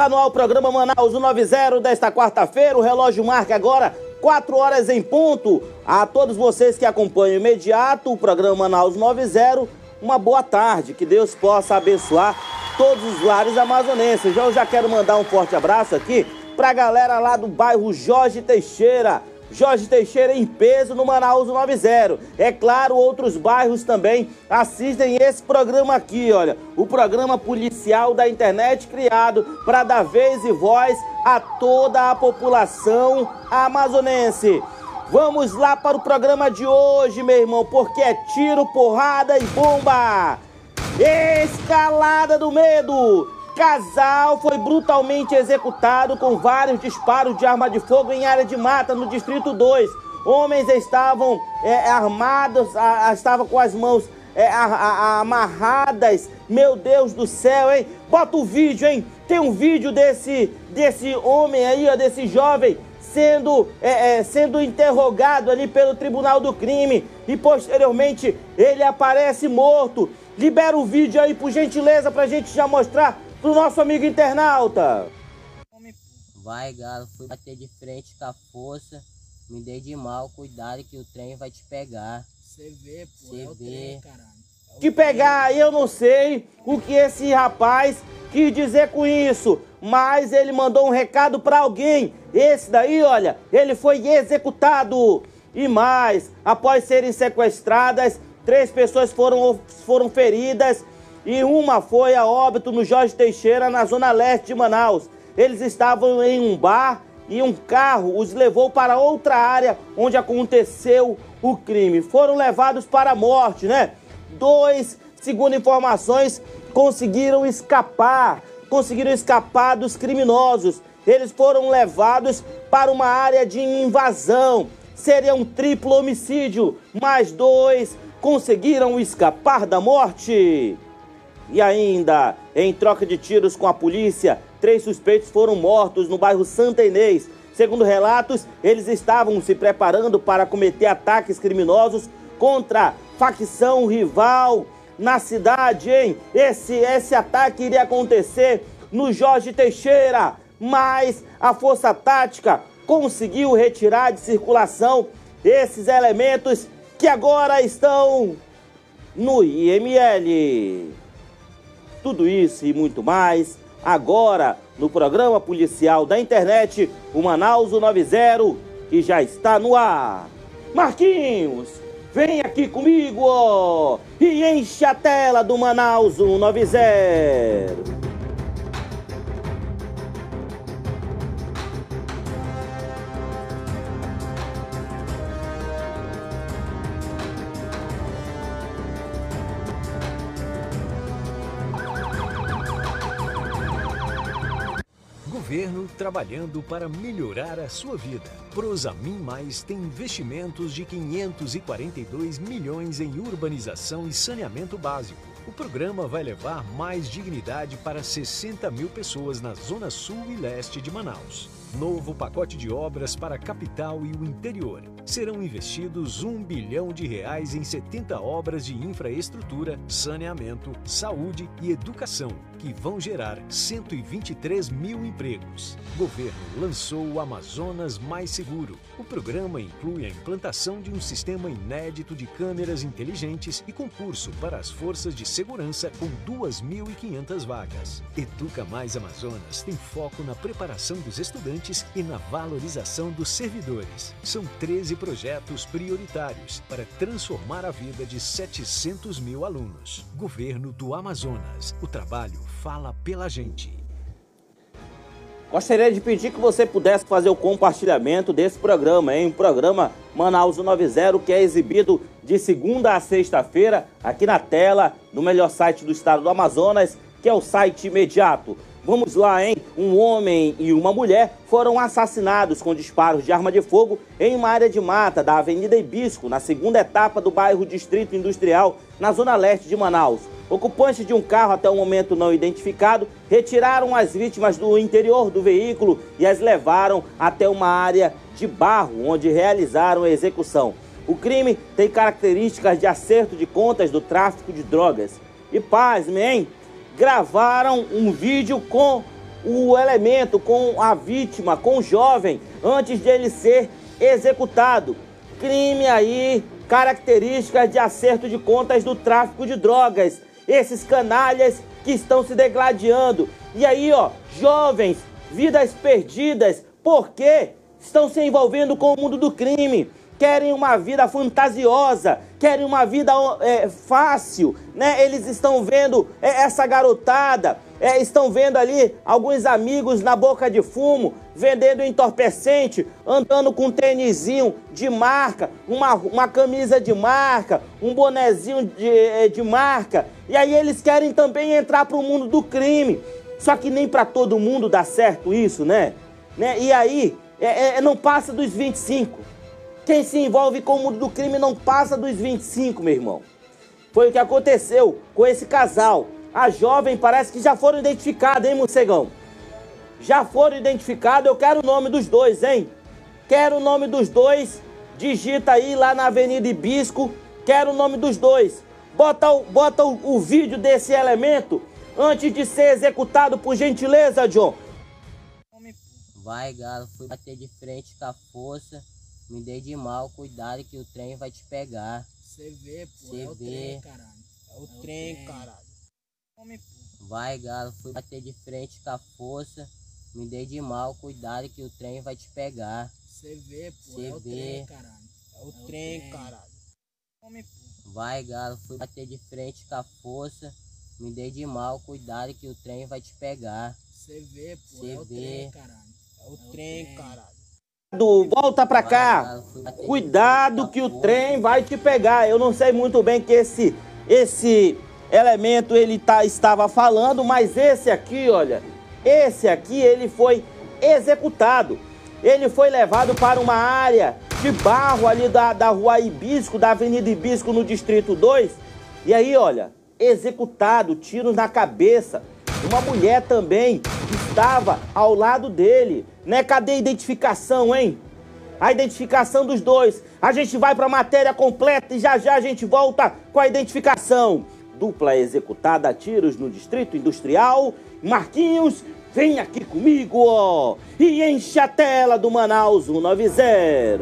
Está no ar o programa Manaus 90 desta quarta-feira. O relógio marca agora 4 horas em ponto. A todos vocês que acompanham imediato o programa Manaus 90, uma boa tarde. Que Deus possa abençoar todos os lares amazonenses. Eu já quero mandar um forte abraço aqui para a galera lá do bairro Jorge Teixeira. Jorge Teixeira em peso no Manaus 90. É claro, outros bairros também assistem esse programa aqui, olha. O programa policial da internet criado para dar vez e voz a toda a população amazonense. Vamos lá para o programa de hoje, meu irmão, porque é tiro, porrada e bomba. Escalada do medo. Casal foi brutalmente executado com vários disparos de arma de fogo em área de mata no Distrito 2. Homens estavam é, armados, a, a, estavam com as mãos é, a, amarradas. Meu Deus do céu, hein? Bota o vídeo, hein? Tem um vídeo desse, desse homem aí, ó, desse jovem sendo, é, é, sendo interrogado ali pelo Tribunal do Crime e posteriormente ele aparece morto. Libera o vídeo aí, por gentileza, pra gente já mostrar pro nosso amigo internauta. Vai, galo, fui bater de frente com a força, me dei de mal, cuidado que o trem vai te pegar. Você vê, pô, Cê é o vê. trem, caralho. Te pegar, eu não sei o que esse rapaz quis dizer com isso, mas ele mandou um recado para alguém. Esse daí, olha, ele foi executado. E mais, após serem sequestradas, três pessoas foram, foram feridas e uma foi a óbito no Jorge Teixeira, na zona leste de Manaus. Eles estavam em um bar e um carro os levou para outra área onde aconteceu o crime. Foram levados para a morte, né? Dois, segundo informações, conseguiram escapar, conseguiram escapar dos criminosos. Eles foram levados para uma área de invasão. Seria um triplo homicídio, mas dois conseguiram escapar da morte. E ainda, em troca de tiros com a polícia, três suspeitos foram mortos no bairro Santa Inês. Segundo relatos, eles estavam se preparando para cometer ataques criminosos contra facção rival na cidade, hein? Esse, esse ataque iria acontecer no Jorge Teixeira, mas a Força Tática conseguiu retirar de circulação esses elementos que agora estão no IML. Tudo isso e muito mais agora no programa policial da internet, o Manaus 90, que já está no ar. Marquinhos, vem aqui comigo ó, e enche a tela do Manaus 190. Trabalhando para melhorar a sua vida. Prosamin Mais tem investimentos de 542 milhões em urbanização e saneamento básico. O programa vai levar mais dignidade para 60 mil pessoas na zona sul e leste de Manaus. Novo pacote de obras para a capital e o interior. Serão investidos um bilhão de reais em 70 obras de infraestrutura, saneamento, saúde e educação, que vão gerar 123 mil empregos. Governo lançou o Amazonas Mais Seguro. O programa inclui a implantação de um sistema inédito de câmeras inteligentes e concurso para as forças de segurança com 2.500 vagas. Educa Mais Amazonas tem foco na preparação dos estudantes e na valorização dos servidores. São 13 projetos prioritários para transformar a vida de 700 mil alunos. Governo do Amazonas. O trabalho fala pela gente. Gostaria de pedir que você pudesse fazer o compartilhamento desse programa, hein? O programa Manaus 90, que é exibido de segunda a sexta-feira aqui na tela, no melhor site do estado do Amazonas, que é o site imediato. Vamos lá, hein? Um homem e uma mulher foram assassinados com disparos de arma de fogo em uma área de mata da Avenida Ibisco, na segunda etapa do bairro Distrito Industrial, na zona leste de Manaus. Ocupantes de um carro até o momento não identificado retiraram as vítimas do interior do veículo e as levaram até uma área de barro, onde realizaram a execução. O crime tem características de acerto de contas do tráfico de drogas. E pasme, hein? gravaram um vídeo com o elemento com a vítima, com o jovem, antes de ele ser executado. Crime aí, características de acerto de contas do tráfico de drogas. Esses canalhas que estão se degladiando. E aí, ó, jovens, vidas perdidas, porque estão se envolvendo com o mundo do crime querem uma vida fantasiosa, querem uma vida é, fácil, né? Eles estão vendo é, essa garotada, é, estão vendo ali alguns amigos na boca de fumo, vendendo entorpecente, andando com um tênisinho de marca, uma, uma camisa de marca, um bonezinho de, é, de marca. E aí eles querem também entrar para o mundo do crime. Só que nem para todo mundo dá certo isso, né? né? E aí é, é, não passa dos 25. Quem se envolve com o mundo do crime não passa dos 25, meu irmão. Foi o que aconteceu com esse casal. A jovem parece que já foram identificados, hein, morcegão? Já foram identificados, eu quero o nome dos dois, hein? Quero o nome dos dois. Digita aí lá na Avenida Ibisco. Quero o nome dos dois. Bota, o, bota o, o vídeo desse elemento antes de ser executado, por gentileza, John. Vai, galo, fui bater de frente com a força. Me dei de mal, cuidado que o trem vai te pegar. Você vê, pô, Cê é o vê. trem, caralho. É o, é o trem, trem, caralho. Vai, galo, fui bater de frente com a força. Me dei de mal, cuidado que o trem vai te pegar. Você vê, pô, Cê é o vê. trem, caralho. É o, é trem, trem, caralho. Vai, galo, fui bater de frente com a força. Me dei de mal, cuidado que o trem vai te pegar. Você vê, pô, Cê é o vê. trem, caralho. É o, é o trem, trem, caralho. Volta pra cá. Cuidado que o trem vai te pegar. Eu não sei muito bem que esse esse elemento ele tá, estava falando, mas esse aqui, olha, esse aqui ele foi executado. Ele foi levado para uma área de barro ali da, da rua Ibisco, da Avenida Ibisco, no Distrito 2. E aí, olha, executado, tiros na cabeça. Uma mulher também estava ao lado dele. Né? Cadê a identificação, hein? A identificação dos dois. A gente vai para a matéria completa e já já a gente volta com a identificação. Dupla executada a tiros no Distrito Industrial. Marquinhos, vem aqui comigo, ó, e enche a tela do Manaus 190.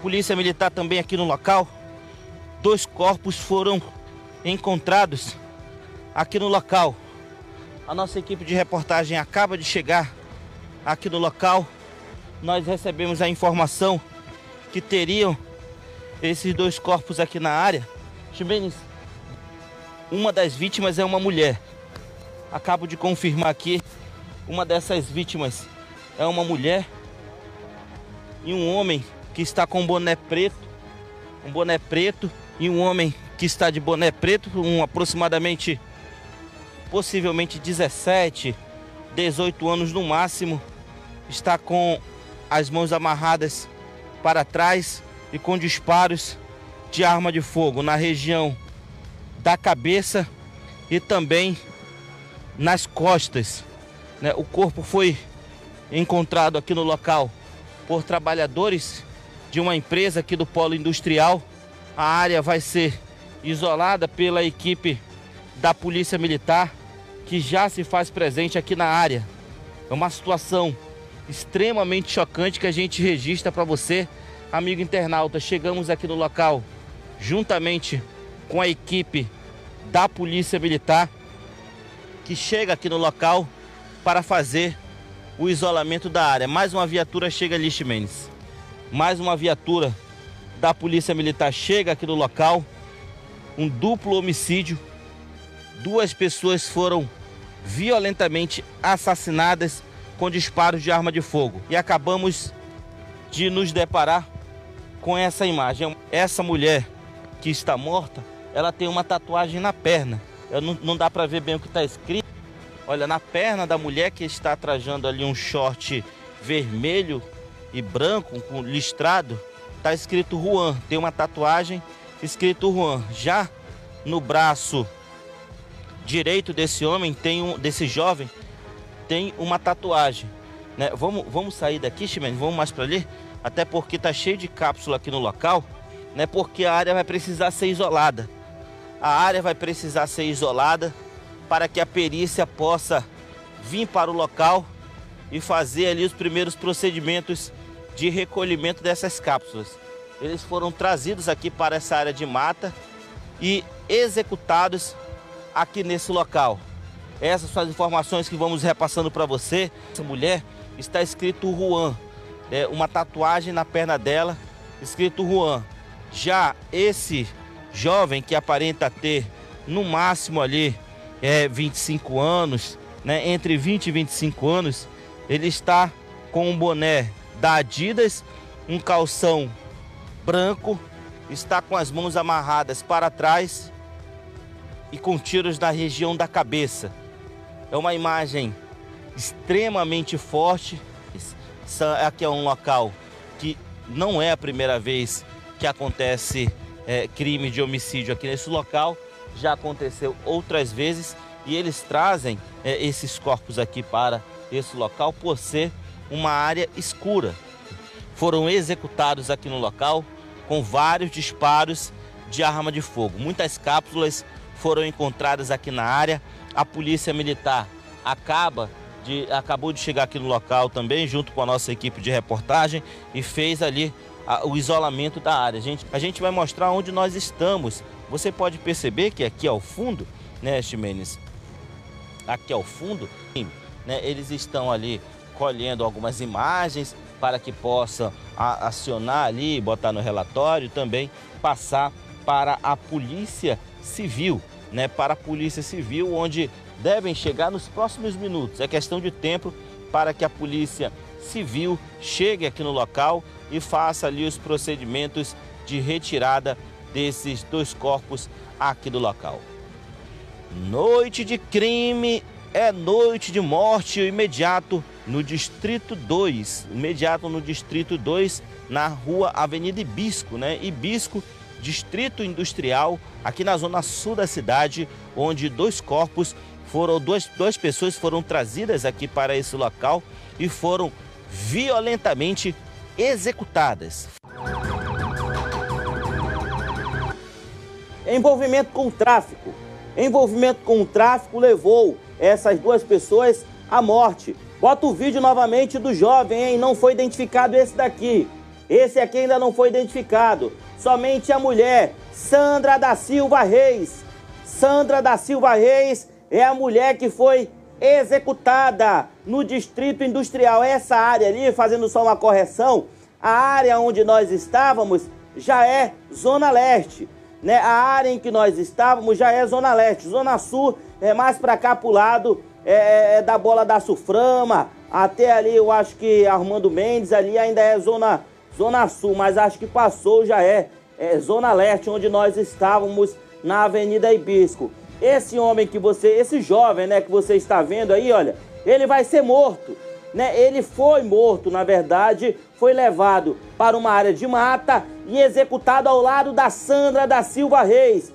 Polícia Militar também aqui no local. Dois corpos foram encontrados aqui no local. A nossa equipe de reportagem acaba de chegar aqui no local. Nós recebemos a informação que teriam esses dois corpos aqui na área. Ximenes, uma das vítimas é uma mulher. Acabo de confirmar aqui, uma dessas vítimas é uma mulher e um homem que está com boné preto, um boné preto e um homem que está de boné preto, um aproximadamente possivelmente 17, 18 anos no máximo, está com as mãos amarradas para trás e com disparos de arma de fogo na região da cabeça e também nas costas. Né? O corpo foi encontrado aqui no local por trabalhadores de uma empresa aqui do polo industrial. A área vai ser isolada pela equipe da Polícia Militar, que já se faz presente aqui na área. É uma situação extremamente chocante que a gente registra para você, amigo internauta. Chegamos aqui no local juntamente com a equipe da Polícia Militar, que chega aqui no local para fazer o isolamento da área. Mais uma viatura chega ali, Ximenes mais uma viatura da Polícia Militar chega aqui no local. Um duplo homicídio. Duas pessoas foram violentamente assassinadas com disparos de arma de fogo. E acabamos de nos deparar com essa imagem. Essa mulher que está morta, ela tem uma tatuagem na perna. Não, não dá para ver bem o que está escrito. Olha, na perna da mulher que está trajando ali um short vermelho e branco, com listrado, tá escrito Juan. Tem uma tatuagem escrito Juan. Já no braço direito desse homem, tem um, desse jovem, tem uma tatuagem. Né? Vamos, vamos sair daqui, Ximene? Vamos mais para ali? até porque tá cheio de cápsula aqui no local, né? Porque a área vai precisar ser isolada. A área vai precisar ser isolada para que a perícia possa vir para o local e fazer ali os primeiros procedimentos de recolhimento dessas cápsulas. Eles foram trazidos aqui para essa área de mata e executados aqui nesse local. Essas são as informações que vamos repassando para você. Essa mulher está escrito Juan, é uma tatuagem na perna dela, escrito Juan. Já esse jovem que aparenta ter no máximo ali é, 25 anos, né, entre 20 e 25 anos, ele está com um boné da Adidas, um calção branco, está com as mãos amarradas para trás e com tiros na região da cabeça. É uma imagem extremamente forte. Aqui é um local que não é a primeira vez que acontece é, crime de homicídio aqui nesse local. Já aconteceu outras vezes e eles trazem é, esses corpos aqui para esse local por ser uma área escura. Foram executados aqui no local com vários disparos de arma de fogo. Muitas cápsulas foram encontradas aqui na área. A polícia militar acaba de, acabou de chegar aqui no local também, junto com a nossa equipe de reportagem, e fez ali a, o isolamento da área. A gente, a gente vai mostrar onde nós estamos. Você pode perceber que aqui ao fundo, né, Ximenes? Aqui ao fundo, né, eles estão ali colhendo algumas imagens para que possam acionar ali, botar no relatório, também passar para a Polícia Civil, né, para a Polícia Civil, onde devem chegar nos próximos minutos. É questão de tempo para que a Polícia Civil chegue aqui no local e faça ali os procedimentos de retirada desses dois corpos aqui do local. Noite de crime é noite de morte imediato no Distrito 2, imediato no Distrito 2, na rua Avenida Ibisco, né? Ibisco, Distrito Industrial, aqui na zona sul da cidade, onde dois corpos foram, duas, duas pessoas foram trazidas aqui para esse local e foram violentamente executadas. Envolvimento com o tráfico. Envolvimento com o tráfico levou essas duas pessoas à morte. Bota o vídeo novamente do jovem, hein? Não foi identificado esse daqui. Esse aqui ainda não foi identificado. Somente a mulher, Sandra da Silva Reis. Sandra da Silva Reis é a mulher que foi executada no Distrito Industrial. Essa área ali, fazendo só uma correção, a área onde nós estávamos já é Zona Leste. Né? A área em que nós estávamos já é Zona Leste. Zona Sul é mais para cá pro lado é, é, é, da bola da Suframa, até ali eu acho que Armando Mendes ali ainda é zona, zona sul, mas acho que passou já é, é zona leste, onde nós estávamos na Avenida Ibisco. Esse homem que você, esse jovem, né, que você está vendo aí, olha, ele vai ser morto, né? Ele foi morto, na verdade, foi levado para uma área de mata e executado ao lado da Sandra da Silva Reis.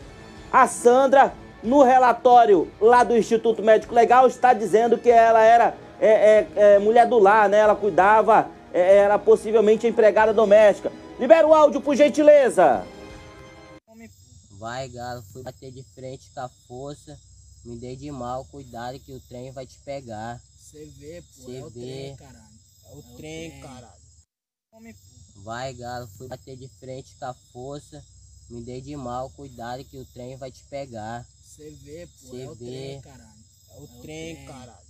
A Sandra no relatório lá do Instituto Médico Legal está dizendo que ela era é, é, é, mulher do lar, né? Ela cuidava, era possivelmente empregada doméstica. Libera o áudio, por gentileza. Vai, galo, fui bater de frente com a força. Me dei de mal, cuidado que o trem vai te pegar. Você vê, pô, Cê é o vê. trem, caralho. É o, é o trem, trem, caralho. Vai, galo, fui bater de frente com a força. Me dei de mal, cuidado que o trem vai te pegar. Você vê, pô, Cê é o vê. trem, caralho. É o, é trem, trem, caralho.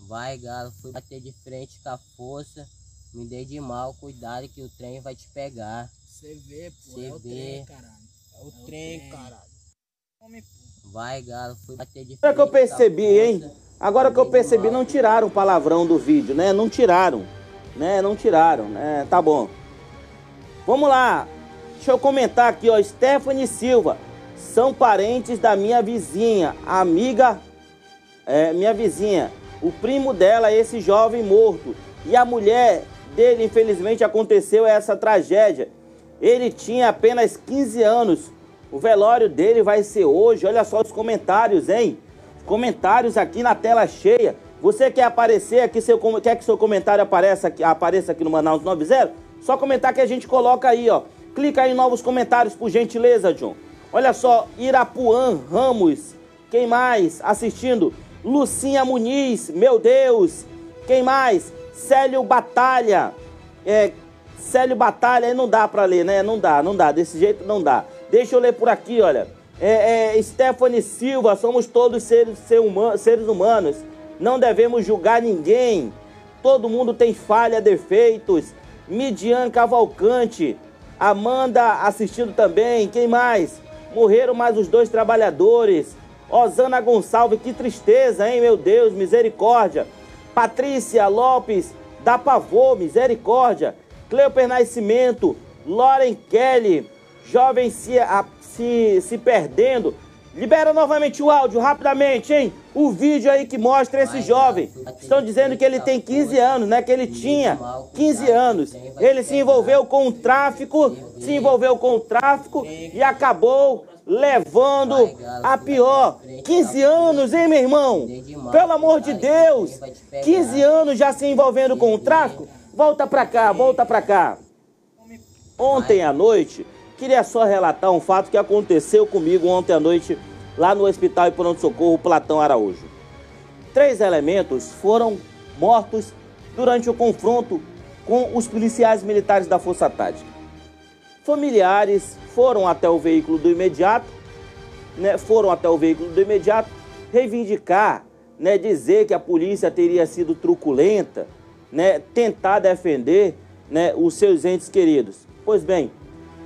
Vai, galo, fui bater de frente com a força. Me dei de mal, cuidado que o trem vai te pegar. Você vê, pô, Cê é o vê. trem, caralho. É o, é trem, trem, caralho. Vai, galo, fui bater de frente. Agora que eu percebi, hein? Agora que eu percebi, não tiraram o palavrão do vídeo, né? Não tiraram, né? Não tiraram, né? Tá bom. Vamos lá. Deixa eu comentar aqui, ó. Stephanie Silva são parentes da minha vizinha, amiga, é, minha vizinha. O primo dela, esse jovem morto. E a mulher dele, infelizmente, aconteceu essa tragédia. Ele tinha apenas 15 anos. O velório dele vai ser hoje. Olha só os comentários, hein? Comentários aqui na tela cheia. Você quer aparecer aqui, seu, quer que seu comentário apareça aqui, apareça aqui no Manaus 90? Só comentar que a gente coloca aí, ó. Clica aí em novos comentários, por gentileza, John. Olha só, Irapuã Ramos. Quem mais assistindo? Lucinha Muniz, meu Deus. Quem mais? Célio Batalha. É, Célio Batalha, não dá pra ler, né? Não dá, não dá. Desse jeito não dá. Deixa eu ler por aqui, olha. É, é, Stephanie Silva, somos todos seres, seres humanos. Não devemos julgar ninguém. Todo mundo tem falha, defeitos. Midian Cavalcante. Amanda assistindo também. Quem mais? Morreram mais os dois trabalhadores. Osana Gonçalves, que tristeza, hein, meu Deus, misericórdia. Patrícia Lopes, da pavor, misericórdia. Cleoper Nascimento, Loren Kelly, jovem se, a, se, se perdendo. Libera novamente o áudio, rapidamente, hein? O vídeo aí que mostra esse jovem. Estão dizendo que ele tem 15 anos, né? Que ele tinha 15 anos. Ele se envolveu com o tráfico, se envolveu com o tráfico e acabou levando a pior. 15 anos, hein, meu irmão? Pelo amor de Deus! 15 anos já se envolvendo com o tráfico? Volta pra cá, volta pra cá. Ontem à noite, queria só relatar um fato que aconteceu comigo ontem à noite lá no Hospital e Pronto-Socorro Platão Araújo. Três elementos foram mortos durante o confronto com os policiais militares da Força Tática. Familiares foram até o veículo do imediato, né, foram até o veículo do imediato reivindicar, né, dizer que a polícia teria sido truculenta, né, tentar defender né, os seus entes queridos. Pois bem,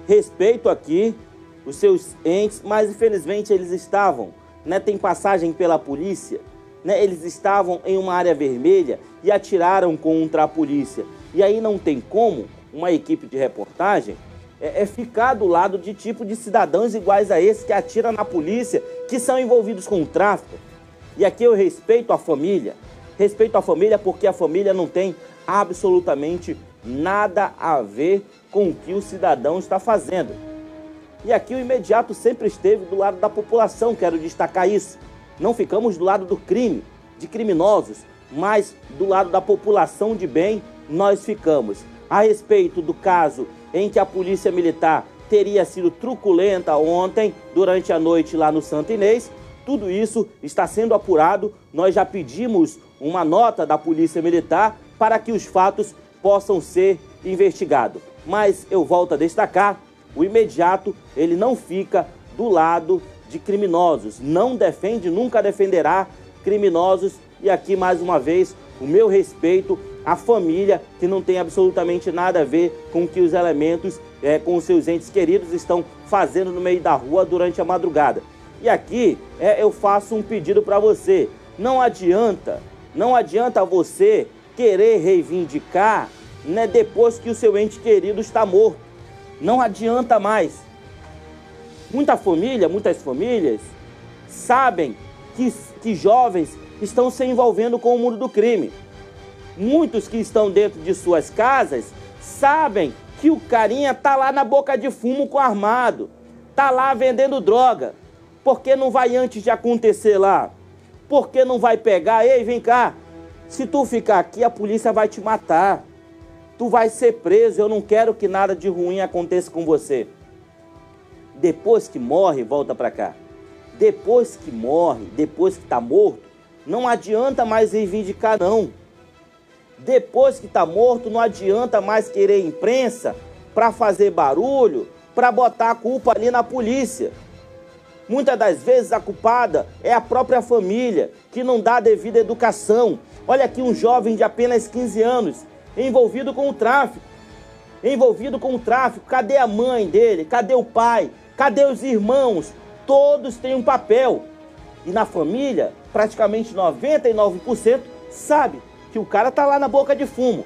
respeito aqui os seus entes, mas infelizmente eles estavam, né, tem passagem pela polícia, né, eles estavam em uma área vermelha e atiraram contra a polícia. E aí não tem como uma equipe de reportagem é, é ficar do lado de tipo de cidadãos iguais a esse que atira na polícia, que são envolvidos com o tráfico. E aqui eu respeito a família, respeito a família porque a família não tem absolutamente nada a ver com o que o cidadão está fazendo. E aqui o imediato sempre esteve do lado da população, quero destacar isso. Não ficamos do lado do crime, de criminosos, mas do lado da população de bem nós ficamos. A respeito do caso em que a polícia militar teria sido truculenta ontem, durante a noite lá no Santo Inês, tudo isso está sendo apurado. Nós já pedimos uma nota da Polícia Militar para que os fatos possam ser investigados. Mas eu volto a destacar o imediato, ele não fica do lado de criminosos, não defende, nunca defenderá criminosos. E aqui mais uma vez, o meu respeito à família que não tem absolutamente nada a ver com o que os elementos, é, com os seus entes queridos, estão fazendo no meio da rua durante a madrugada. E aqui é, eu faço um pedido para você: não adianta, não adianta você querer reivindicar né, depois que o seu ente querido está morto. Não adianta mais. Muita família, muitas famílias sabem que, que jovens estão se envolvendo com o mundo do crime. Muitos que estão dentro de suas casas sabem que o carinha tá lá na boca de fumo com armado, tá lá vendendo droga. Por que não vai antes de acontecer lá? Por que não vai pegar? Ei, vem cá. Se tu ficar aqui, a polícia vai te matar tu vai ser preso, eu não quero que nada de ruim aconteça com você. Depois que morre, volta para cá. Depois que morre, depois que está morto, não adianta mais reivindicar não. Depois que está morto, não adianta mais querer imprensa para fazer barulho, para botar a culpa ali na polícia. Muitas das vezes a culpada é a própria família, que não dá a devida educação. Olha aqui um jovem de apenas 15 anos envolvido com o tráfico. Envolvido com o tráfico. Cadê a mãe dele? Cadê o pai? Cadê os irmãos? Todos têm um papel. E na família, praticamente 99% sabe que o cara tá lá na boca de fumo.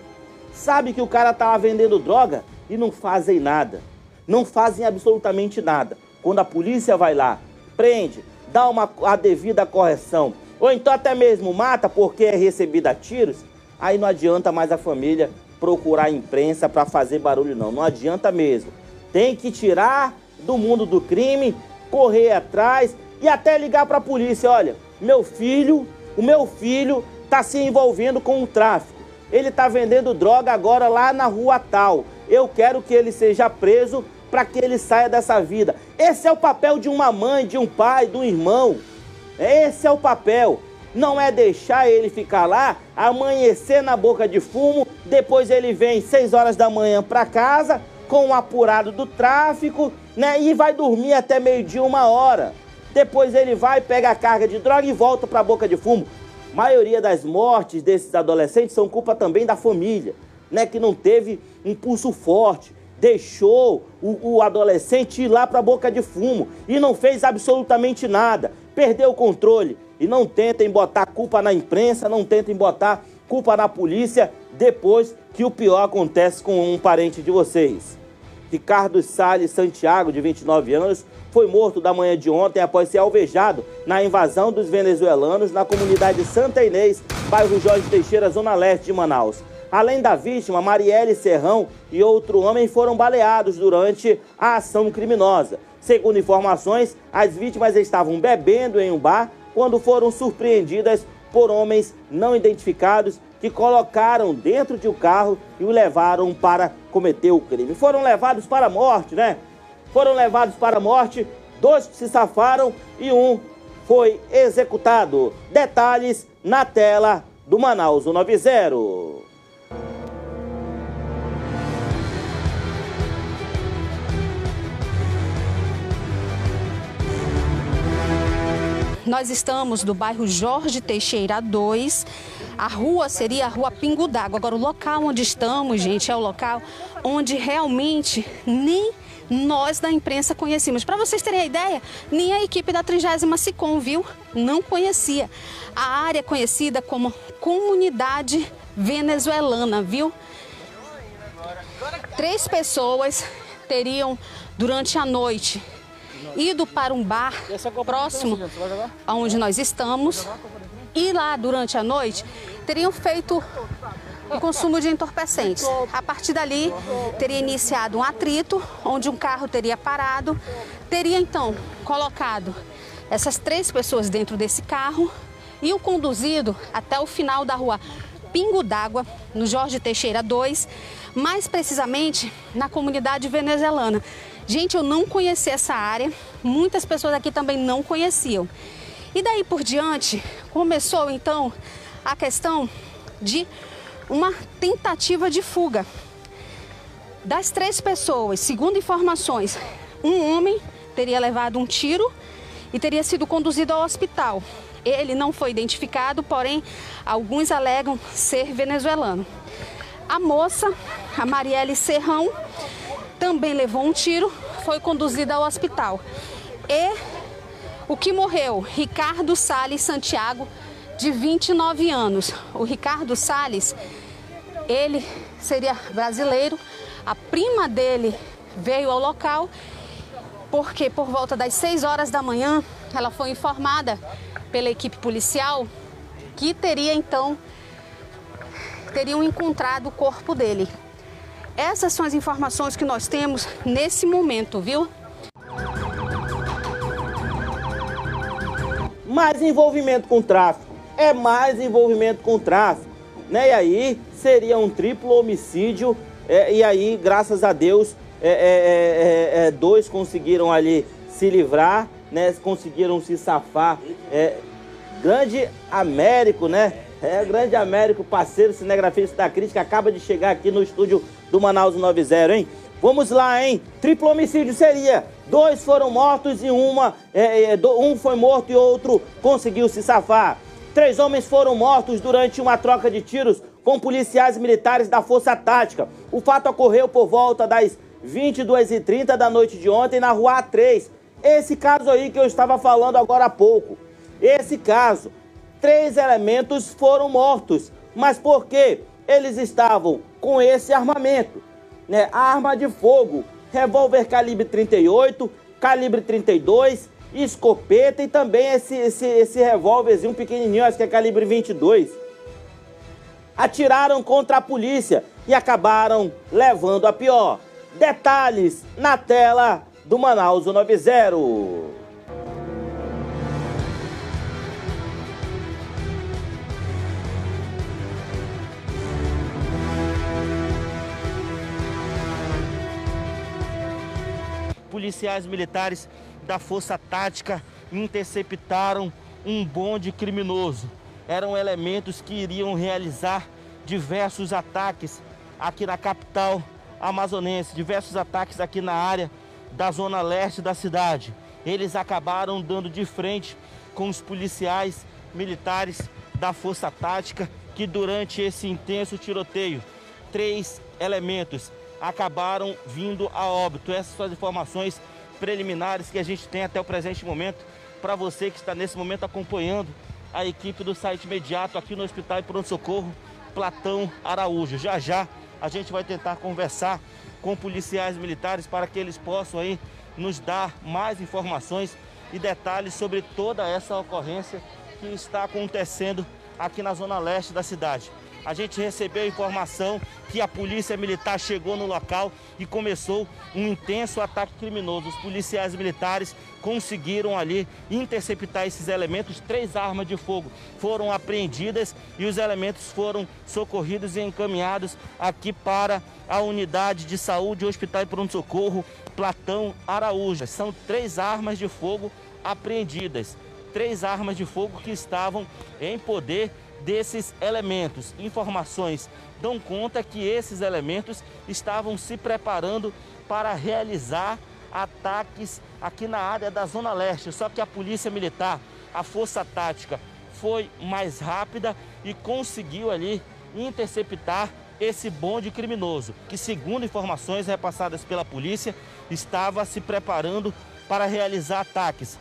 Sabe que o cara tá lá vendendo droga e não fazem nada. Não fazem absolutamente nada. Quando a polícia vai lá, prende, dá uma a devida correção, ou então até mesmo mata porque é recebida a tiros, Aí não adianta mais a família procurar a imprensa para fazer barulho, não. Não adianta mesmo. Tem que tirar do mundo do crime, correr atrás e até ligar para a polícia. Olha, meu filho, o meu filho está se envolvendo com o tráfico. Ele está vendendo droga agora lá na rua tal. Eu quero que ele seja preso para que ele saia dessa vida. Esse é o papel de uma mãe, de um pai, de um irmão. Esse é o papel. Não é deixar ele ficar lá, amanhecer na boca de fumo, depois ele vem 6 horas da manhã para casa com o apurado do tráfico, né? E vai dormir até meio-dia, uma hora. Depois ele vai, pega a carga de droga e volta para a boca de fumo. A maioria das mortes desses adolescentes são culpa também da família, né? Que não teve um pulso forte, deixou o, o adolescente ir lá para a boca de fumo e não fez absolutamente nada, perdeu o controle. E não tentem botar culpa na imprensa, não tentem botar culpa na polícia depois que o pior acontece com um parente de vocês. Ricardo Salles Santiago, de 29 anos, foi morto da manhã de ontem após ser alvejado na invasão dos venezuelanos na comunidade Santa Inês, bairro Jorge Teixeira, zona leste de Manaus. Além da vítima, Marielle Serrão e outro homem foram baleados durante a ação criminosa. Segundo informações, as vítimas estavam bebendo em um bar quando foram surpreendidas por homens não identificados que colocaram dentro de um carro e o levaram para cometer o crime. Foram levados para a morte, né? Foram levados para a morte, dois se safaram e um foi executado. Detalhes na tela do Manaus 90. Nós estamos no bairro Jorge Teixeira 2. A rua seria a rua Pingo d'Água. Agora, o local onde estamos, gente, é o local onde realmente nem nós da imprensa conhecíamos. Para vocês terem a ideia, nem a equipe da 30 Sicom, viu? Não conhecia. A área é conhecida como Comunidade Venezuelana, viu? Três pessoas teriam, durante a noite, ido para um bar próximo aonde nós estamos e lá durante a noite teriam feito o consumo de entorpecentes. A partir dali teria iniciado um atrito onde um carro teria parado, teria então colocado essas três pessoas dentro desse carro e o conduzido até o final da rua Pingo d'Água, no Jorge Teixeira 2, mais precisamente na comunidade venezuelana. Gente, eu não conhecia essa área, muitas pessoas aqui também não conheciam. E daí por diante, começou então a questão de uma tentativa de fuga. Das três pessoas, segundo informações, um homem teria levado um tiro e teria sido conduzido ao hospital. Ele não foi identificado, porém, alguns alegam ser venezuelano. A moça, a Marielle Serrão, também levou um tiro, foi conduzida ao hospital. E o que morreu? Ricardo Sales Santiago, de 29 anos. O Ricardo Sales, ele seria brasileiro, a prima dele veio ao local porque por volta das 6 horas da manhã ela foi informada pela equipe policial que teria então teriam encontrado o corpo dele. Essas são as informações que nós temos nesse momento, viu? Mais envolvimento com tráfico. É mais envolvimento com tráfico. Né? E aí seria um triplo homicídio. É, e aí, graças a Deus, é, é, é, é dois conseguiram ali se livrar, né? Conseguiram se safar. É, grande Américo, né? É, grande Américo, parceiro cinegrafista da crítica, acaba de chegar aqui no estúdio do Manaus 90, hein? Vamos lá, hein? Triplo homicídio seria. Dois foram mortos e uma. É, é, um foi morto e outro conseguiu se safar. Três homens foram mortos durante uma troca de tiros com policiais militares da Força Tática. O fato ocorreu por volta das 22h30 da noite de ontem na rua A3. Esse caso aí que eu estava falando agora há pouco. Esse caso três elementos foram mortos. Mas por quê? Eles estavam com esse armamento, né? Arma de fogo, revólver calibre 38, calibre 32, escopeta e também esse, esse, esse revólverzinho pequenininho, acho que é calibre 22. Atiraram contra a polícia e acabaram levando a pior. Detalhes na tela do Manaus 90. Policiais militares da Força Tática interceptaram um bonde criminoso. Eram elementos que iriam realizar diversos ataques aqui na capital amazonense, diversos ataques aqui na área da zona leste da cidade. Eles acabaram dando de frente com os policiais militares da Força Tática que durante esse intenso tiroteio, três elementos acabaram vindo a óbito. Essas são as informações preliminares que a gente tem até o presente momento para você que está nesse momento acompanhando a equipe do site imediato aqui no Hospital de Pronto Socorro Platão Araújo. Já já a gente vai tentar conversar com policiais militares para que eles possam aí nos dar mais informações e detalhes sobre toda essa ocorrência que está acontecendo aqui na zona leste da cidade. A gente recebeu informação que a polícia militar chegou no local e começou um intenso ataque criminoso. Os policiais militares conseguiram ali interceptar esses elementos. Três armas de fogo foram apreendidas e os elementos foram socorridos e encaminhados aqui para a unidade de saúde Hospital e Pronto Socorro Platão Araújo. São três armas de fogo apreendidas. Três armas de fogo que estavam em poder desses elementos. Informações dão conta que esses elementos estavam se preparando para realizar ataques aqui na área da Zona Leste. Só que a Polícia Militar, a Força Tática, foi mais rápida e conseguiu ali interceptar esse bonde criminoso, que segundo informações repassadas pela polícia, estava se preparando para realizar ataques.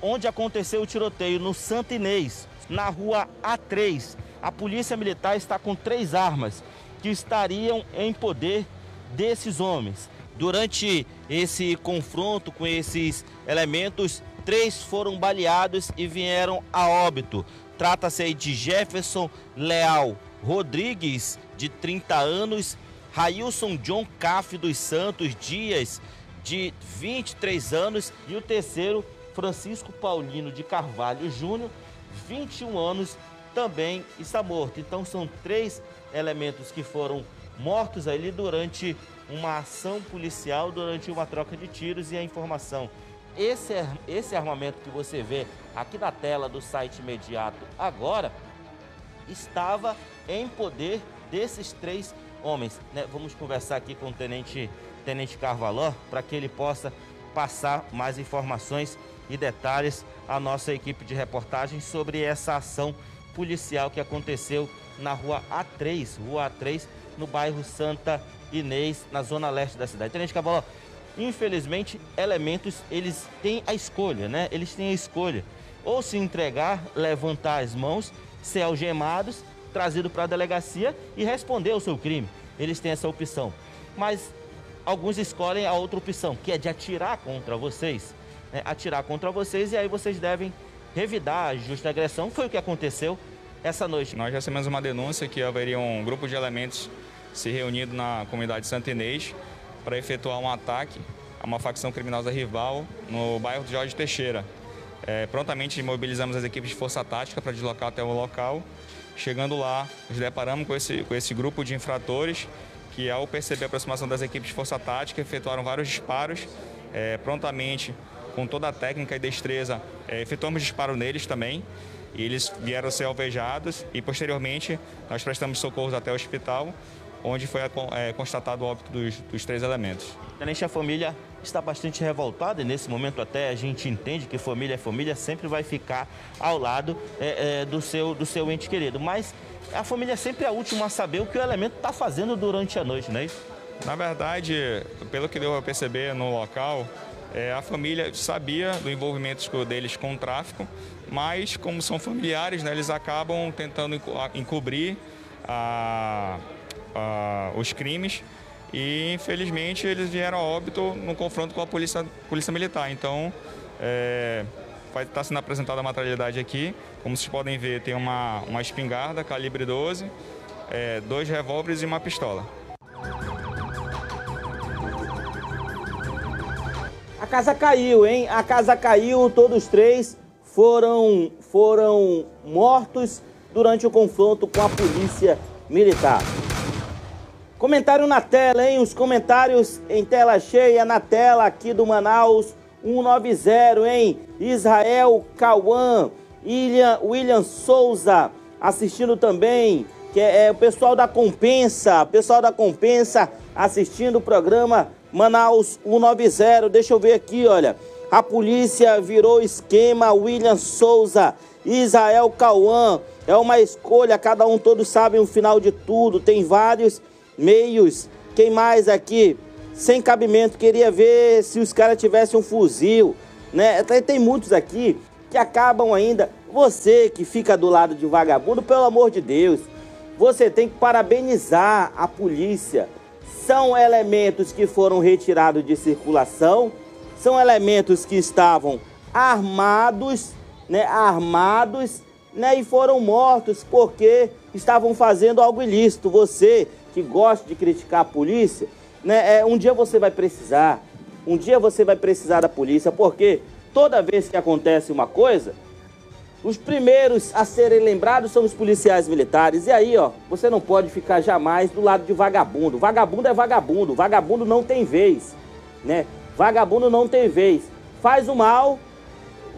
Onde aconteceu o tiroteio? No Santo Inês, na rua A3. A polícia militar está com três armas que estariam em poder desses homens. Durante esse confronto com esses elementos, três foram baleados e vieram a óbito. Trata-se de Jefferson Leal Rodrigues, de 30 anos, Railson John Caff dos Santos Dias, de 23 anos, e o terceiro, Francisco Paulino de Carvalho Júnior, 21 anos, também está morto. Então são três elementos que foram mortos ali durante uma ação policial, durante uma troca de tiros e a informação. Esse, esse armamento que você vê aqui na tela do site imediato agora estava em poder desses três homens. Né? Vamos conversar aqui com o Tenente, Tenente Carvalho para que ele possa passar mais informações e detalhes à nossa equipe de reportagem sobre essa ação policial que aconteceu na rua A3, rua A3, no bairro Santa Inês, na zona leste da cidade. Tenente Cavaló, infelizmente, elementos, eles têm a escolha, né? Eles têm a escolha. Ou se entregar, levantar as mãos, ser algemados, trazido para a delegacia e responder ao seu crime. Eles têm essa opção. Mas alguns escolhem a outra opção, que é de atirar contra vocês né, atirar contra vocês e aí vocês devem revidar a justa agressão. Foi o que aconteceu essa noite. Nós recebemos uma denúncia que haveria um grupo de elementos se reunindo na comunidade Santa Inês para efetuar um ataque a uma facção criminosa rival no bairro de Jorge Teixeira. É, prontamente mobilizamos as equipes de força tática para deslocar até o local. Chegando lá, nos deparamos com esse, com esse grupo de infratores que, ao perceber a aproximação das equipes de força tática, efetuaram vários disparos. É, prontamente com toda a técnica e destreza, é, efetuamos disparo neles também. E eles vieram a ser alvejados e, posteriormente, nós prestamos socorros até o hospital, onde foi é, constatado o óbito dos, dos três elementos. Tenente, a família está bastante revoltada e nesse momento até a gente entende que família é família, sempre vai ficar ao lado é, é, do, seu, do seu ente querido. Mas a família é sempre a última a saber o que o elemento está fazendo durante a noite, não é isso? Na verdade, pelo que deu a perceber no local, é, a família sabia do envolvimento deles com o tráfico, mas como são familiares, né, eles acabam tentando encobrir a, a, os crimes e infelizmente eles vieram a óbito no confronto com a polícia, polícia militar. Então é, vai estar sendo apresentada a materialidade aqui. Como vocês podem ver, tem uma, uma espingarda calibre 12, é, dois revólveres e uma pistola. Casa caiu, hein? A casa caiu, todos três foram, foram mortos durante o confronto com a polícia militar. Comentário na tela, hein? Os comentários em tela cheia na tela aqui do Manaus 190, hein? Israel Cauã, William, William Souza assistindo também, que é, é o pessoal da Compensa, pessoal da Compensa assistindo o programa Manaus 190. Deixa eu ver aqui, olha. A polícia virou esquema, William Souza, Israel Cauã. É uma escolha, cada um todos sabem o final de tudo. Tem vários meios. Quem mais aqui? Sem cabimento, queria ver se os caras tivessem um fuzil, né? Tem muitos aqui que acabam ainda. Você que fica do lado de vagabundo, pelo amor de Deus, você tem que parabenizar a polícia. São elementos que foram retirados de circulação, são elementos que estavam armados, né? Armados, né? E foram mortos porque estavam fazendo algo ilícito. Você que gosta de criticar a polícia, né? É, um dia você vai precisar. Um dia você vai precisar da polícia, porque toda vez que acontece uma coisa, os primeiros a serem lembrados são os policiais militares. E aí, ó, você não pode ficar jamais do lado de vagabundo. Vagabundo é vagabundo. Vagabundo não tem vez, né? Vagabundo não tem vez. Faz o mal,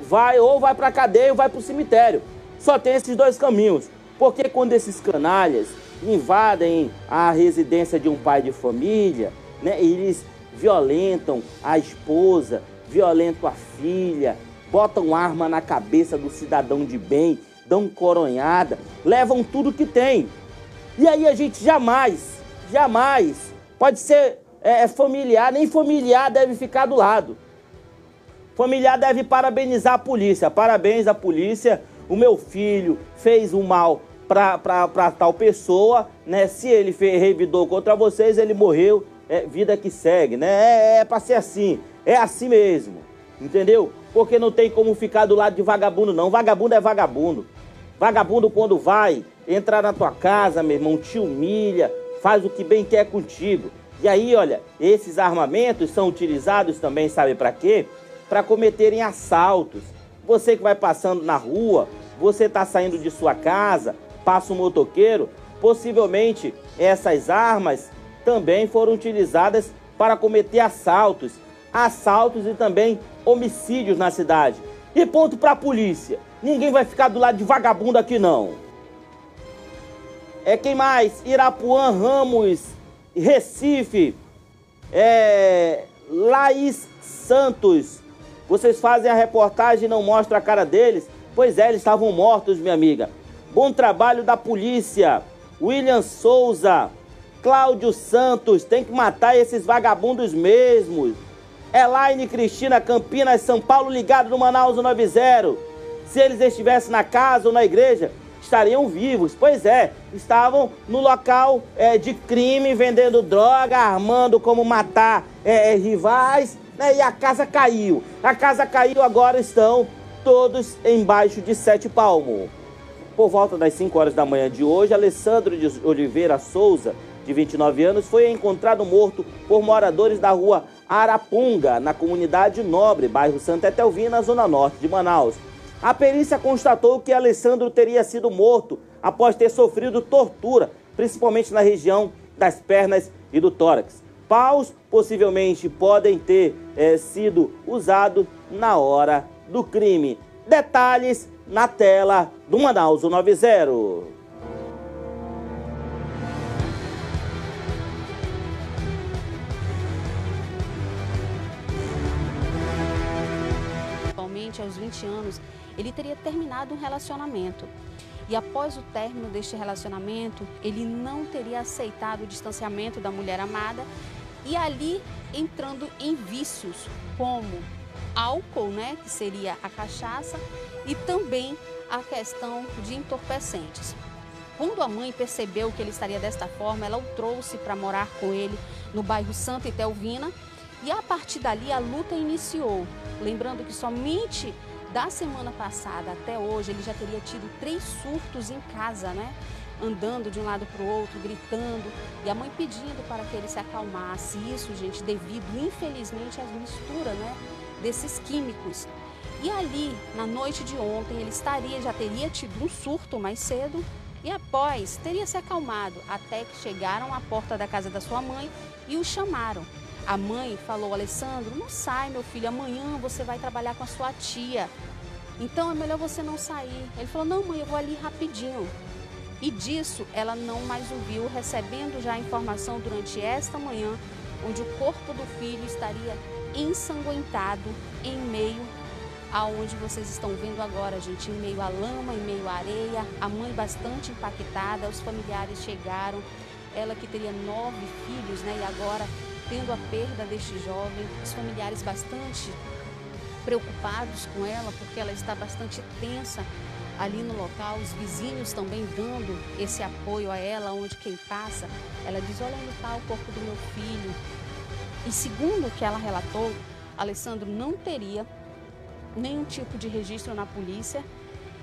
vai ou vai pra cadeia ou vai pro cemitério. Só tem esses dois caminhos. Porque quando esses canalhas invadem a residência de um pai de família, né, eles violentam a esposa, violentam a filha, botam arma na cabeça do cidadão de bem, dão coronhada, levam tudo que tem. E aí a gente jamais, jamais, pode ser é, é, familiar, nem familiar deve ficar do lado. Familiar deve parabenizar a polícia. Parabéns à polícia. O meu filho fez o mal para tal pessoa, né? Se ele fez, revidou contra vocês, ele morreu. É vida que segue, né? É, é para ser assim. É assim mesmo. Entendeu? porque não tem como ficar do lado de vagabundo, não. Vagabundo é vagabundo. Vagabundo, quando vai entrar na tua casa, meu irmão, te humilha, faz o que bem quer contigo. E aí, olha, esses armamentos são utilizados também, sabe para quê? Para cometerem assaltos. Você que vai passando na rua, você está saindo de sua casa, passa um motoqueiro, possivelmente essas armas também foram utilizadas para cometer assaltos assaltos e também homicídios na cidade. E ponto para a polícia: ninguém vai ficar do lado de vagabundo aqui não. É quem mais? Irapuã, Ramos, Recife, é, Laís Santos. Vocês fazem a reportagem e não mostram a cara deles? Pois é, eles estavam mortos, minha amiga. Bom trabalho da polícia. William Souza, Cláudio Santos, tem que matar esses vagabundos mesmos. Elaine Cristina Campinas, São Paulo, ligado no Manaus 90. Se eles estivessem na casa ou na igreja, estariam vivos. Pois é, estavam no local é, de crime, vendendo droga, armando como matar é, é, rivais, né? e a casa caiu. A casa caiu, agora estão todos embaixo de sete palmos. Por volta das 5 horas da manhã de hoje, Alessandro de Oliveira Souza, de 29 anos, foi encontrado morto por moradores da rua Arapunga, na comunidade Nobre, bairro Santa Etelvina, zona norte de Manaus. A perícia constatou que Alessandro teria sido morto após ter sofrido tortura, principalmente na região das pernas e do tórax. Paus possivelmente podem ter é, sido usados na hora do crime. Detalhes na tela do Manaus 90. 20 anos, ele teria terminado um relacionamento. E após o término deste relacionamento, ele não teria aceitado o distanciamento da mulher amada e ali entrando em vícios como álcool, né, que seria a cachaça, e também a questão de entorpecentes. Quando a mãe percebeu que ele estaria desta forma, ela o trouxe para morar com ele no bairro Santa Itelvina e a partir dali a luta iniciou. Lembrando que somente da semana passada até hoje ele já teria tido três surtos em casa, né? Andando de um lado para o outro, gritando, e a mãe pedindo para que ele se acalmasse. Isso, gente, devido, infelizmente, às misturas né, desses químicos. E ali, na noite de ontem, ele estaria, já teria tido um surto mais cedo, E após, teria se acalmado até que chegaram à porta da casa da sua mãe e o chamaram. A mãe falou: Alessandro, não sai, meu filho, amanhã você vai trabalhar com a sua tia. Então é melhor você não sair. Ele falou: Não, mãe, eu vou ali rapidinho. E disso ela não mais ouviu, recebendo já a informação durante esta manhã, onde o corpo do filho estaria ensanguentado em meio aonde vocês estão vendo agora, gente, em meio à lama, em meio à areia, a mãe bastante impactada, os familiares chegaram, ela que teria nove filhos, né, e agora tendo a perda deste jovem, os familiares bastante preocupados com ela, porque ela está bastante tensa ali no local, os vizinhos também dando esse apoio a ela, onde quem passa, ela diz, olha onde está o corpo do meu filho. E segundo o que ela relatou, Alessandro não teria nenhum tipo de registro na polícia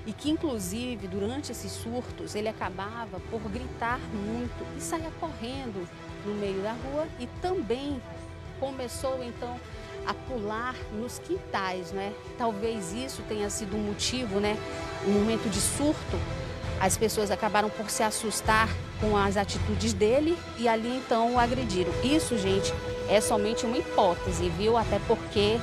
e que inclusive durante esses surtos ele acabava por gritar muito e saia correndo no meio da rua e também começou então a pular nos quintais, né? Talvez isso tenha sido um motivo, né? Um momento de surto, as pessoas acabaram por se assustar com as atitudes dele e ali então o agrediram. Isso, gente, é somente uma hipótese, viu? Até porque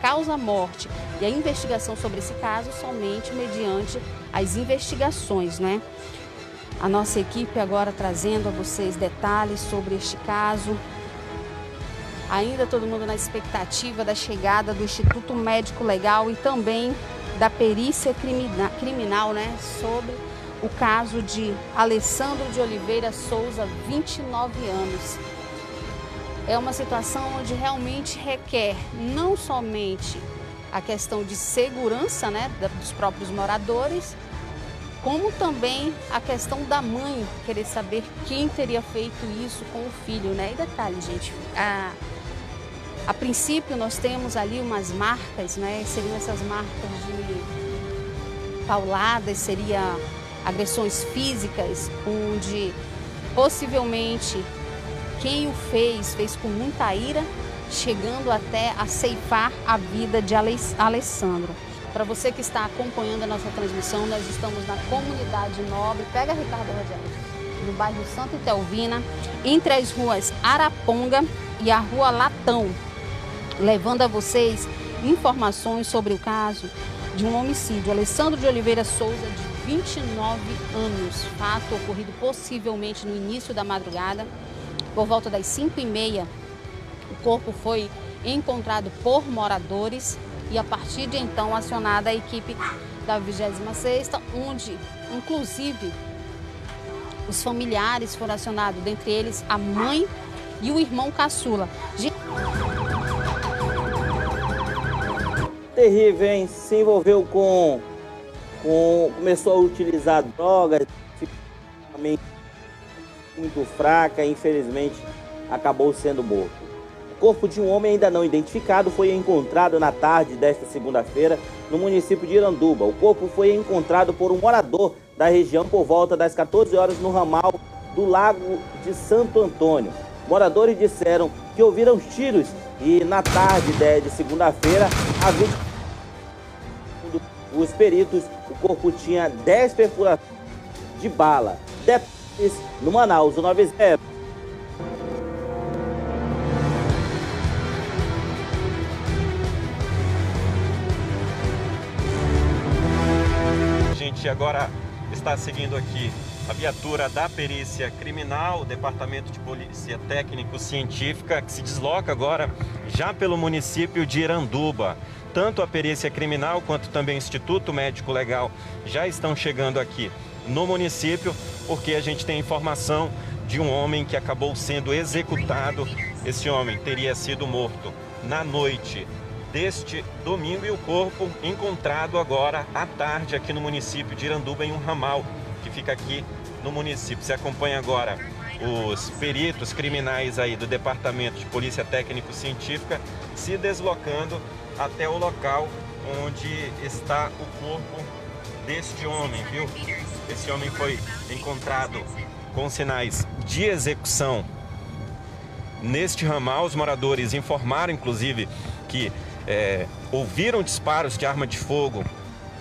causa morte e a investigação sobre esse caso somente mediante as investigações, né? A nossa equipe agora trazendo a vocês detalhes sobre este caso. Ainda todo mundo na expectativa da chegada do Instituto Médico Legal e também da perícia criminal, né, sobre o caso de Alessandro de Oliveira Souza, 29 anos é uma situação onde realmente requer não somente a questão de segurança né, dos próprios moradores, como também a questão da mãe querer saber quem teria feito isso com o filho, né? E detalhe, gente, a, a princípio nós temos ali umas marcas, né? Seriam essas marcas de pauladas, seria agressões físicas, onde possivelmente quem o fez, fez com muita ira, chegando até a ceifar a vida de Alessandro. Para você que está acompanhando a nossa transmissão, nós estamos na comunidade nobre, pega Ricardo Rogério, no bairro Santa Itelvina, entre as ruas Araponga e a rua Latão, levando a vocês informações sobre o caso de um homicídio. Alessandro de Oliveira Souza, de 29 anos, fato ocorrido possivelmente no início da madrugada, por volta das 5 e meia, o corpo foi encontrado por moradores e a partir de então acionada a equipe da 26ª, onde inclusive os familiares foram acionados, dentre eles a mãe e o irmão caçula. Terrível, hein? Se envolveu com, com começou a utilizar drogas, muito fraca infelizmente acabou sendo morto. Corpo de um homem ainda não identificado foi encontrado na tarde desta segunda-feira no município de Iranduba. O corpo foi encontrado por um morador da região por volta das 14 horas no ramal do Lago de Santo Antônio. Moradores disseram que ouviram tiros e na tarde de segunda-feira a vítima os peritos, o corpo tinha 10 perfurações de bala no Manaus, o 90. Gente agora está seguindo aqui a viatura da perícia criminal, Departamento de Polícia Técnico-Científica, que se desloca agora já pelo município de Iranduba. Tanto a perícia criminal quanto também o Instituto Médico Legal já estão chegando aqui no município, porque a gente tem informação de um homem que acabou sendo executado. Esse homem teria sido morto na noite deste domingo e o corpo encontrado agora à tarde aqui no município de Iranduba, em um ramal que fica aqui no município. Você acompanha agora os peritos criminais aí do Departamento de Polícia Técnico-Científica se deslocando até o local onde está o corpo deste homem, viu? Esse homem foi encontrado com sinais de execução neste ramal. Os moradores informaram, inclusive, que é, ouviram disparos de arma de fogo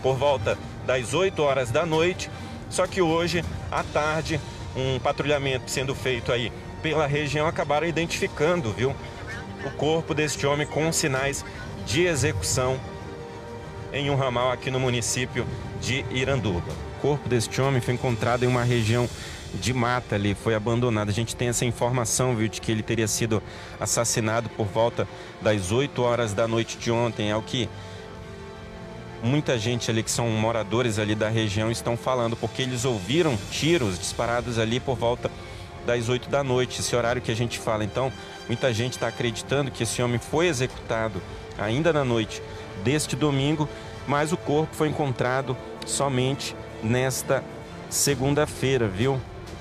por volta das 8 horas da noite Só que hoje, à tarde, um patrulhamento sendo feito aí pela região acabaram identificando, viu, o corpo deste homem com sinais de execução em um ramal aqui no município de Iranduba. O corpo deste homem foi encontrado em uma região de mata ali, foi abandonado. A gente tem essa informação, viu, de que ele teria sido assassinado por volta das 8 horas da noite de ontem. É o que muita gente ali que são moradores ali da região estão falando, porque eles ouviram tiros disparados ali por volta das 8 da noite, esse horário que a gente fala. Então, muita gente está acreditando que esse homem foi executado ainda na noite deste domingo, mas o corpo foi encontrado somente nesta segunda-feira, viu?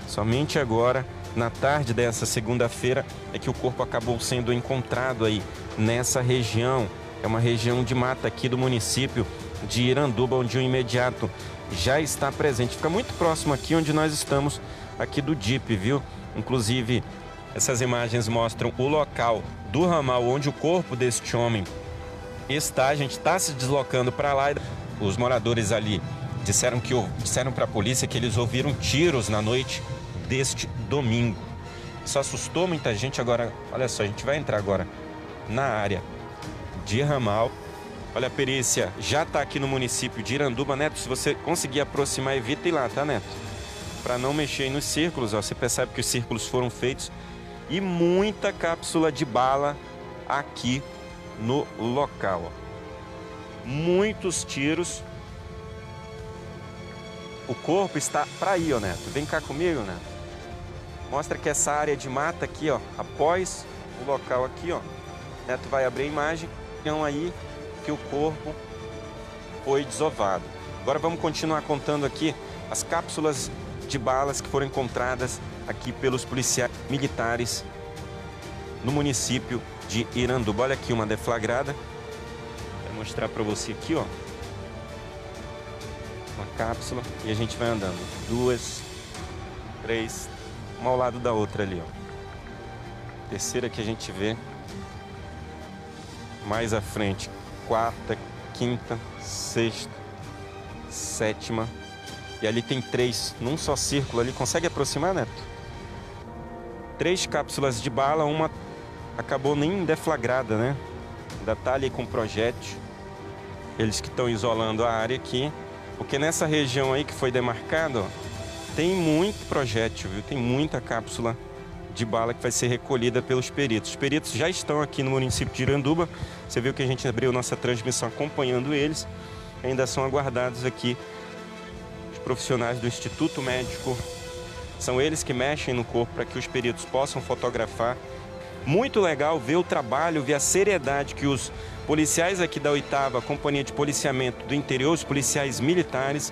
Somente agora, na tarde dessa segunda-feira, é que o corpo acabou sendo encontrado aí nessa região. É uma região de mata aqui do município de Iranduba, onde o imediato já está presente. Fica muito próximo aqui onde nós estamos, aqui do DIP, viu? Inclusive, essas imagens mostram o local do ramal onde o corpo deste homem está. A gente está se deslocando para lá. Os moradores ali disseram que disseram para a polícia que eles ouviram tiros na noite deste domingo. Isso assustou muita gente. Agora, olha só, a gente vai entrar agora na área de ramal. Olha, a perícia já está aqui no município de Iranduba. Neto, se você conseguir aproximar, evita ir lá, tá, Neto? Para não mexer nos círculos, ó, você percebe que os círculos foram feitos e muita cápsula de bala aqui no local. Ó. Muitos tiros. O corpo está para aí, ó, Neto. Vem cá comigo, Neto. Mostra que essa área de mata aqui, ó, após o local aqui, ó. Neto vai abrir a imagem. Então aí que o corpo foi desovado. Agora vamos continuar contando aqui as cápsulas de balas que foram encontradas aqui pelos policiais militares no município de Iranduba. Olha aqui uma deflagrada. Vou mostrar para você aqui, ó. Uma cápsula e a gente vai andando. Duas, três, uma ao lado da outra ali, ó. Terceira que a gente vê mais à frente. Quarta, quinta, sexta, sétima. E ali tem três num só círculo ali. Consegue aproximar, Neto? Três cápsulas de bala, uma acabou nem deflagrada, né? Ainda tá ali com projétil. Eles que estão isolando a área aqui. Porque nessa região aí que foi demarcado, tem muito projétil, viu? Tem muita cápsula de bala que vai ser recolhida pelos peritos. Os peritos já estão aqui no município de Iranduba. Você viu que a gente abriu nossa transmissão acompanhando eles. Ainda são aguardados aqui os profissionais do Instituto Médico. São eles que mexem no corpo para que os peritos possam fotografar muito legal ver o trabalho, ver a seriedade que os policiais aqui da oitava Companhia de Policiamento do Interior, os policiais militares,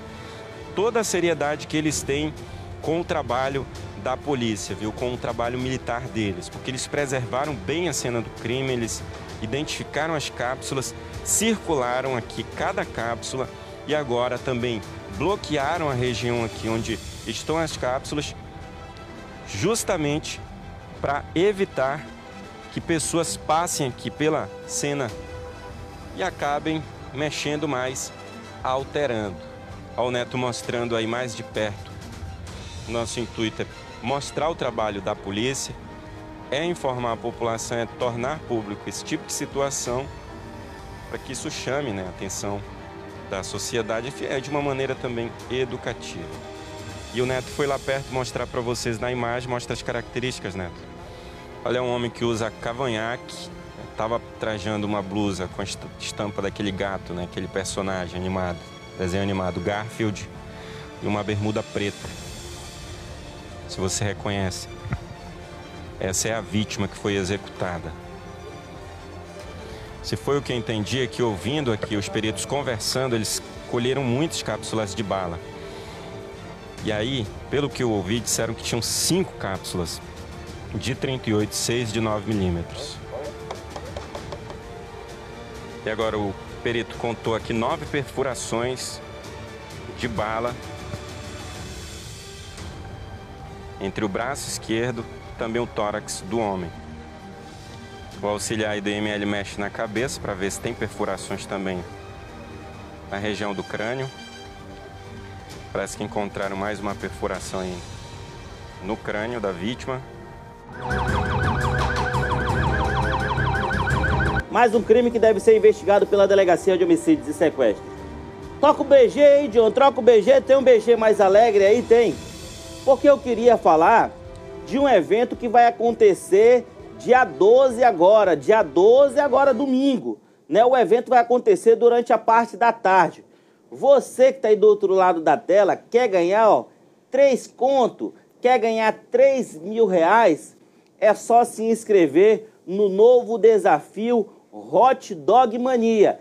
toda a seriedade que eles têm com o trabalho da polícia, viu? Com o trabalho militar deles, porque eles preservaram bem a cena do crime, eles identificaram as cápsulas, circularam aqui cada cápsula e agora também bloquearam a região aqui onde estão as cápsulas, justamente para evitar que pessoas passem aqui pela cena e acabem mexendo mais, alterando. Ao Neto mostrando aí mais de perto. Nosso intuito é mostrar o trabalho da polícia, é informar a população, é tornar público esse tipo de situação para que isso chame né, a atenção da sociedade é de uma maneira também educativa. E o Neto foi lá perto mostrar para vocês na imagem, mostra as características, Neto. Olha, um homem que usa cavanhaque, estava trajando uma blusa com a estampa daquele gato, né? Aquele personagem animado, desenho animado, Garfield, e uma bermuda preta. Se você reconhece, essa é a vítima que foi executada. Se foi o que eu entendi, é que ouvindo aqui os peritos conversando, eles colheram muitas cápsulas de bala. E aí, pelo que eu ouvi, disseram que tinham cinco cápsulas de 38, 6 de 9 milímetros. E agora o perito contou aqui nove perfurações de bala entre o braço esquerdo e também o tórax do homem. O auxiliar IML mexe na cabeça para ver se tem perfurações também na região do crânio. Parece que encontraram mais uma perfuração aí no crânio da vítima. Mais um crime que deve ser investigado pela Delegacia de Homicídios e Sequestros. Toca o BG aí, John. Troca o BG. Tem um BG mais alegre aí? Tem. Porque eu queria falar de um evento que vai acontecer dia 12 agora. Dia 12 agora, domingo. Né? O evento vai acontecer durante a parte da tarde. Você que está aí do outro lado da tela, quer ganhar, ó, três conto, quer ganhar 3 mil reais, é só se inscrever no novo desafio Hot Dog Mania.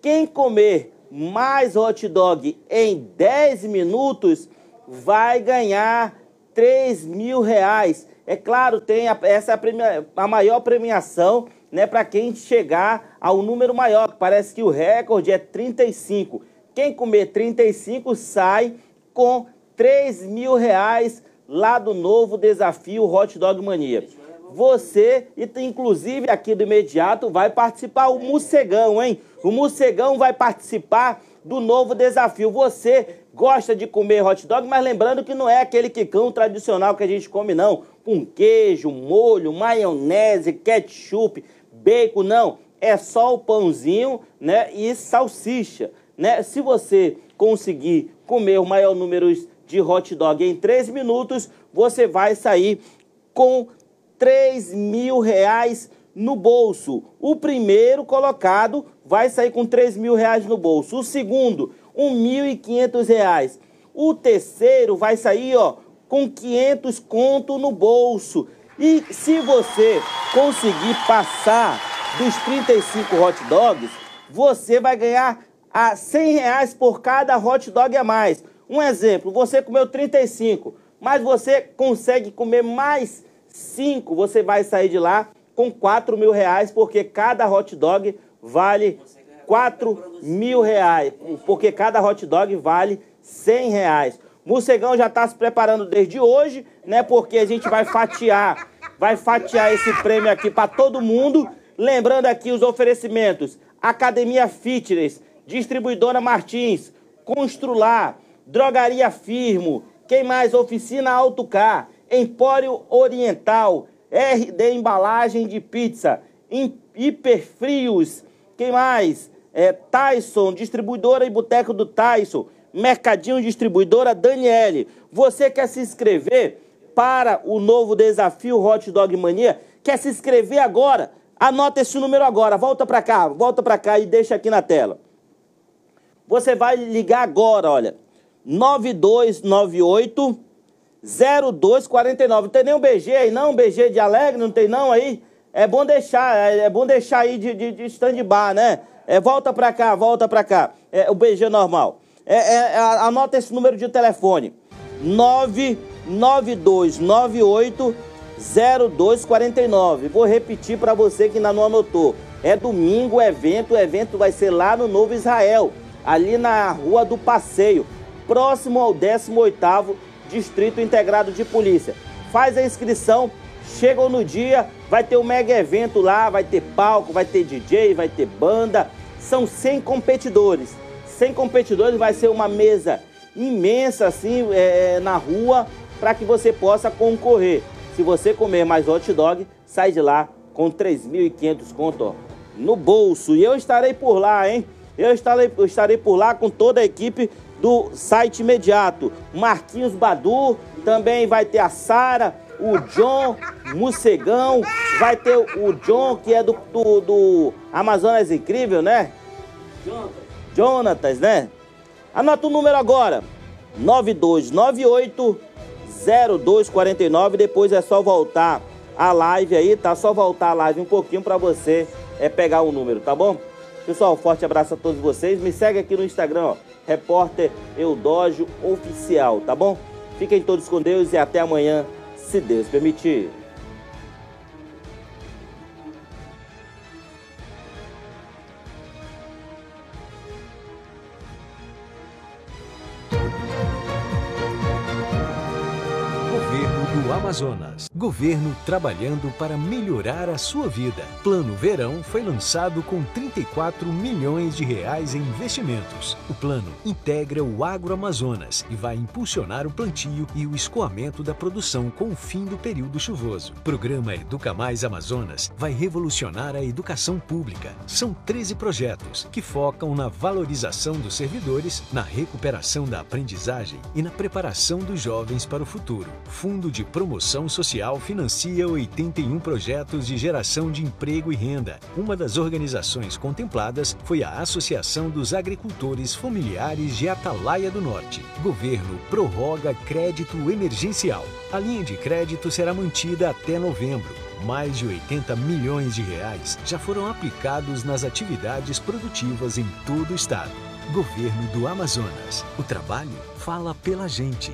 Quem comer mais hot dog em 10 minutos vai ganhar 3 mil reais. É claro, tem a, essa é a, premia, a maior premiação né, para quem chegar ao número maior. Parece que o recorde é 35. Quem comer 35 sai com 3 mil reais lá do novo desafio Hot Dog Mania. Você, e inclusive aqui do imediato, vai participar o Mucegão, hein? O Mucegão vai participar do novo desafio. Você gosta de comer hot dog, mas lembrando que não é aquele quicão tradicional que a gente come, não. Com queijo, molho, maionese, ketchup, bacon, não. É só o pãozinho, né? E salsicha, né? Se você conseguir comer o maior número de hot dog em 3 minutos, você vai sair com 3 mil reais no bolso. O primeiro colocado vai sair com 3 mil reais no bolso. O segundo, 1.500 reais. O terceiro vai sair, ó, com 500 conto no bolso. E se você conseguir passar dos 35 hot dogs, você vai ganhar a 100 reais por cada hot dog a mais. Um exemplo, você comeu 35, mas você consegue comer mais 5, você vai sair de lá com 4 mil reais, porque cada hot dog vale 4 mil reais, porque cada hot dog vale 100 reais. Morcegão já está se preparando desde hoje, né? Porque a gente vai fatiar, vai fatiar esse prêmio aqui para todo mundo. Lembrando aqui os oferecimentos: Academia Fitness, Distribuidora Martins, Constrular, Drogaria Firmo, quem mais? Oficina Autocar, Empório Oriental, RD Embalagem de Pizza, Hiperfrios, quem mais? É, Tyson, distribuidora e boteco do Tyson, Mercadinho Distribuidora Daniele. Você quer se inscrever para o novo desafio Hot Dog Mania? Quer se inscrever agora? Anota esse número agora, volta para cá, volta para cá e deixa aqui na tela. Você vai ligar agora, olha, 9298 0249. Não tem nenhum BG aí não? BG de Alegre, não tem não aí? É bom deixar, é, bom deixar aí de, de, de stand-by, né? É, volta pra cá, volta pra cá. É, o BG normal. É, é, é anota esse número de telefone. 99298 0249. Vou repetir para você que ainda não anotou. É domingo o evento, o evento vai ser lá no Novo Israel, ali na Rua do Passeio, próximo ao 18º Distrito Integrado de Polícia. Faz a inscrição, chegam no dia, vai ter um mega evento lá, vai ter palco, vai ter DJ, vai ter banda. São 100 competidores. 100 competidores vai ser uma mesa imensa assim é, na rua para que você possa concorrer. Se você comer mais hot dog, sai de lá com 3.500 conto no bolso. E eu estarei por lá, hein? Eu estarei, eu estarei por lá com toda a equipe do site imediato. Marquinhos Badu, também vai ter a Sara, o John, Mucegão, vai ter o John, que é do, do, do Amazonas Incrível, né? Jonatas, né? Anota o número agora: 9298 0249. Depois é só voltar a live aí, tá? Só voltar a live um pouquinho para você é pegar o número, tá bom? Pessoal, forte abraço a todos vocês. Me segue aqui no Instagram, ó repórter Eudógio Oficial, tá bom? Fiquem todos com Deus e até amanhã, se Deus permitir. Governo trabalhando para melhorar a sua vida. Plano Verão foi lançado com 34 milhões de reais em investimentos. O plano integra o agroamazonas e vai impulsionar o plantio e o escoamento da produção com o fim do período chuvoso. Programa Educa Mais Amazonas vai revolucionar a educação pública. São 13 projetos que focam na valorização dos servidores, na recuperação da aprendizagem e na preparação dos jovens para o futuro. Fundo de Promoção Social financia 81 projetos de geração de emprego e renda. Uma das organizações contempladas foi a Associação dos Agricultores Familiares de Atalaia do Norte. Governo prorroga crédito emergencial. A linha de crédito será mantida até novembro. Mais de 80 milhões de reais já foram aplicados nas atividades produtivas em todo o estado. Governo do Amazonas. O trabalho fala pela gente.